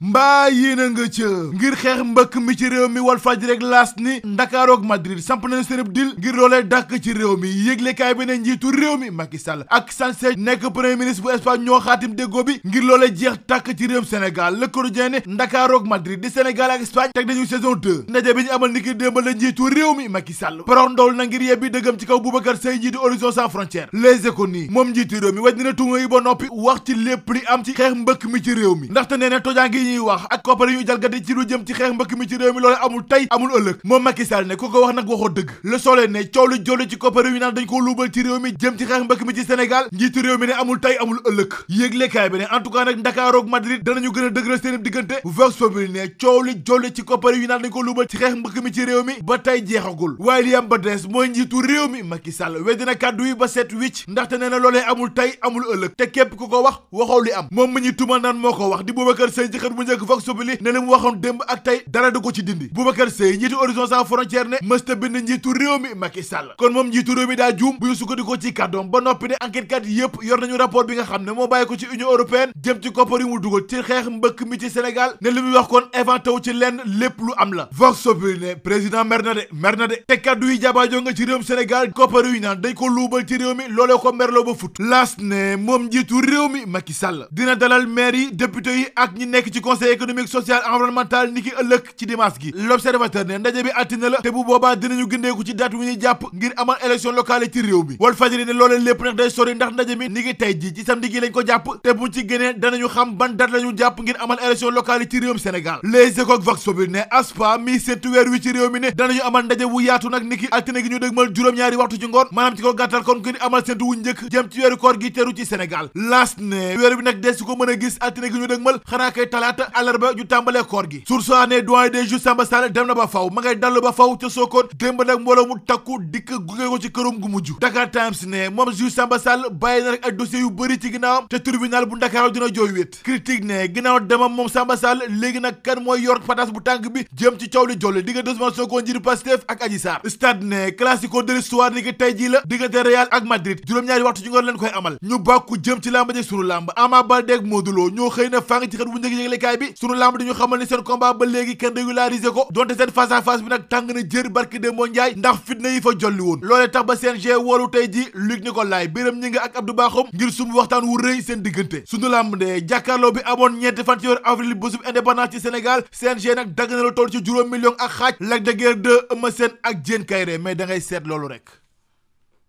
mbaa yéen a nga ca ngir xeex mbëkk mi ci réew mi wal faj rek laas ni ndakaarook Madrid samp nañu seen ab dil ngir loolee dàkk ci réew mi yëglekaay bi ne njiitu réew mi Macky Sall ak Sanchez nekk premier ministre bu Espagne ñoo xaatim déggoo bi ngir loolee jeex tàkk ci réew Sénégal Le Quotidien ne ndakaarook Madrid di Sénégal ak Espagne teg nañu saison 2 ndaje bi ñu amal niki démb la njiitu réew mi Macky Macky Sall porox ndool na ngir yebbi dëggam ci kaw Boubacar Seye ji di Horizon sans frontières les éco nii moom njiitu réew mi waj dina tunga yi ba noppi wax ci lépp li am ci xeex mbëkk mi ci réew mi ndaxte nee na tojaa ngi ñuy wax ak koppar yi ñuy jalgati ci lu jëm ci xeex mbëkk mi ci réew mi loolu amul tey amul ëllëg moom Macky Sall ne ku ko wax nag waxoo dëgg le soleil ne coow li jolli ci koppar yi naan dañ ko luubal ci réew mi jëm ci xeex mbëkk mi ci Sénégal njiitu réew mi ne amul tey amul ëllëg York yéeglekaay bi ne en tout cas nag Ndakaaru ak Madrid danañu gën a dëgëral seen diggante Vox Populi ne coow li jolle ci koppar yu naan dañ ko luubal ci xeex mbëkk mi ci réew mi ba tey jeexagul waaye li am ba des mooy njiitu réew mi Macky Sall weddi na kàddu yi ba set wicc ndaxte nee na loolee amul tey amul ëllëg te képp ku ko wax waxoo li am moom mi ñuy tumal naan moo ko wax di Boubacar Seye jëkkër bu njëkk Vox Populi ne li mu waxoon démb ak tey dara du ko ci dindi Boubacar Seye njiitu Horizon Sans Frontières ne mësta bind njiitu réew mi Macky Sall kon moom njiitu réew mi daa juum bu ñu sukkandikoo ci kàddoom ba noppi ne enquête kat yépp yor nañu rapport bi nga xam ne moo bàyyi ko ci union européenne jëm ci koppar yi mu dugal ci xeex mbëkk mi ci Sénégal ne li muy wax kon inventé wu ci lenn lépp lu am la vox populi ne président mer na de mer na de te kàddu yi jabaajoo nga ci réewum Sénégal koppar yu naan dañ ko luubal ci réew mi loolee ko merloo ba fut laas ne moom njiitu réew mi Macky Sall dina dalal maire yi député yi ak ñi nekk ci conseil économique social environnemental ni ki ëllëg ci dimanche gi l'observateur ne ndaje bi altine la te bu boobaa dinañu gindeeku ci date wi ñuy jàpp ngir amal élection locale ci réew mi Walf Fadjri ne loolee lépp nag day sori ndax ndaje mi ni ngi tey ji ci samedi gi lañ ko jàpp te buñ ci génnee danañu xam ban date la ñu jàpp ngir amal élection locale ci réewum Sénégal Les Échos ak Vox Populi ne ASPA mi seetu weer wi ci réew mi ne danañu amal ndaje wu yaatu nag niki altine gi ñu dëgmal juróom-ñaari waxtu ci ngoon maanaam ci ko gàttal kon ngir amal seentu wu njëkk jëm ci weeru koor gi teru ci Sénégal laas ne weer bi nag des su ko mën a gis altine gi ñu dëgmal xanaa kay talaata àllarba ñu tàmbalee koor gi sursa ne doyen des juges Samba Sall dem na ba faw ma ngay dallu ba faw ca Sokone démb nag mbooloo mu takku dikk gunge ko ci këram gu mujj Dakar Times ne moom juge Samba Sall bàyyi na rek ay dossiers yu bëri ci ginnaawam te tribunal bu Ndakaaru dina jooy wéet critique ne ginnaaw demam moom Samba Sall léegi nag kan mooy yor patas bu tànk bi jëm ci coow li jolle diggante Ousmane Sonko njiitu Pastef ak Adji Sarr stade ne classico de l'histoire ni ki tey jii la diggante Real ak Madrid juróom-ñaari waxtu ñu ngoon leen koy amal ñu bàkku jëm ci làmb ji sunu làmb Ama Baldé ak Modou Lo ñoo xëy na faa ngi ci xët bu njëkk yëglekaay bi sunu làmb dañu xamal ni seen combat ba léegi kenn régularisé ko donte seen face à bi nag tàng na jër barki de moo njaay ndax fitna yi fa jolli woon loolee tax ba CNG woolu tey ji Luc Nicolaï Biram ñi nga ak Abdou Bakhoum ngir sumb waxtaan wu rëy seen diggante sunu làmb de jàkkaarloo bi amoon ñeenti fan ci weeru avril bésub indépendance ci Sénégal CNG nag dagg na la toll ci juróom million ak xaaj Lac de Guiers 2 Eumeu Sène ak Diène Kaïré mais da ngay seet loolu rek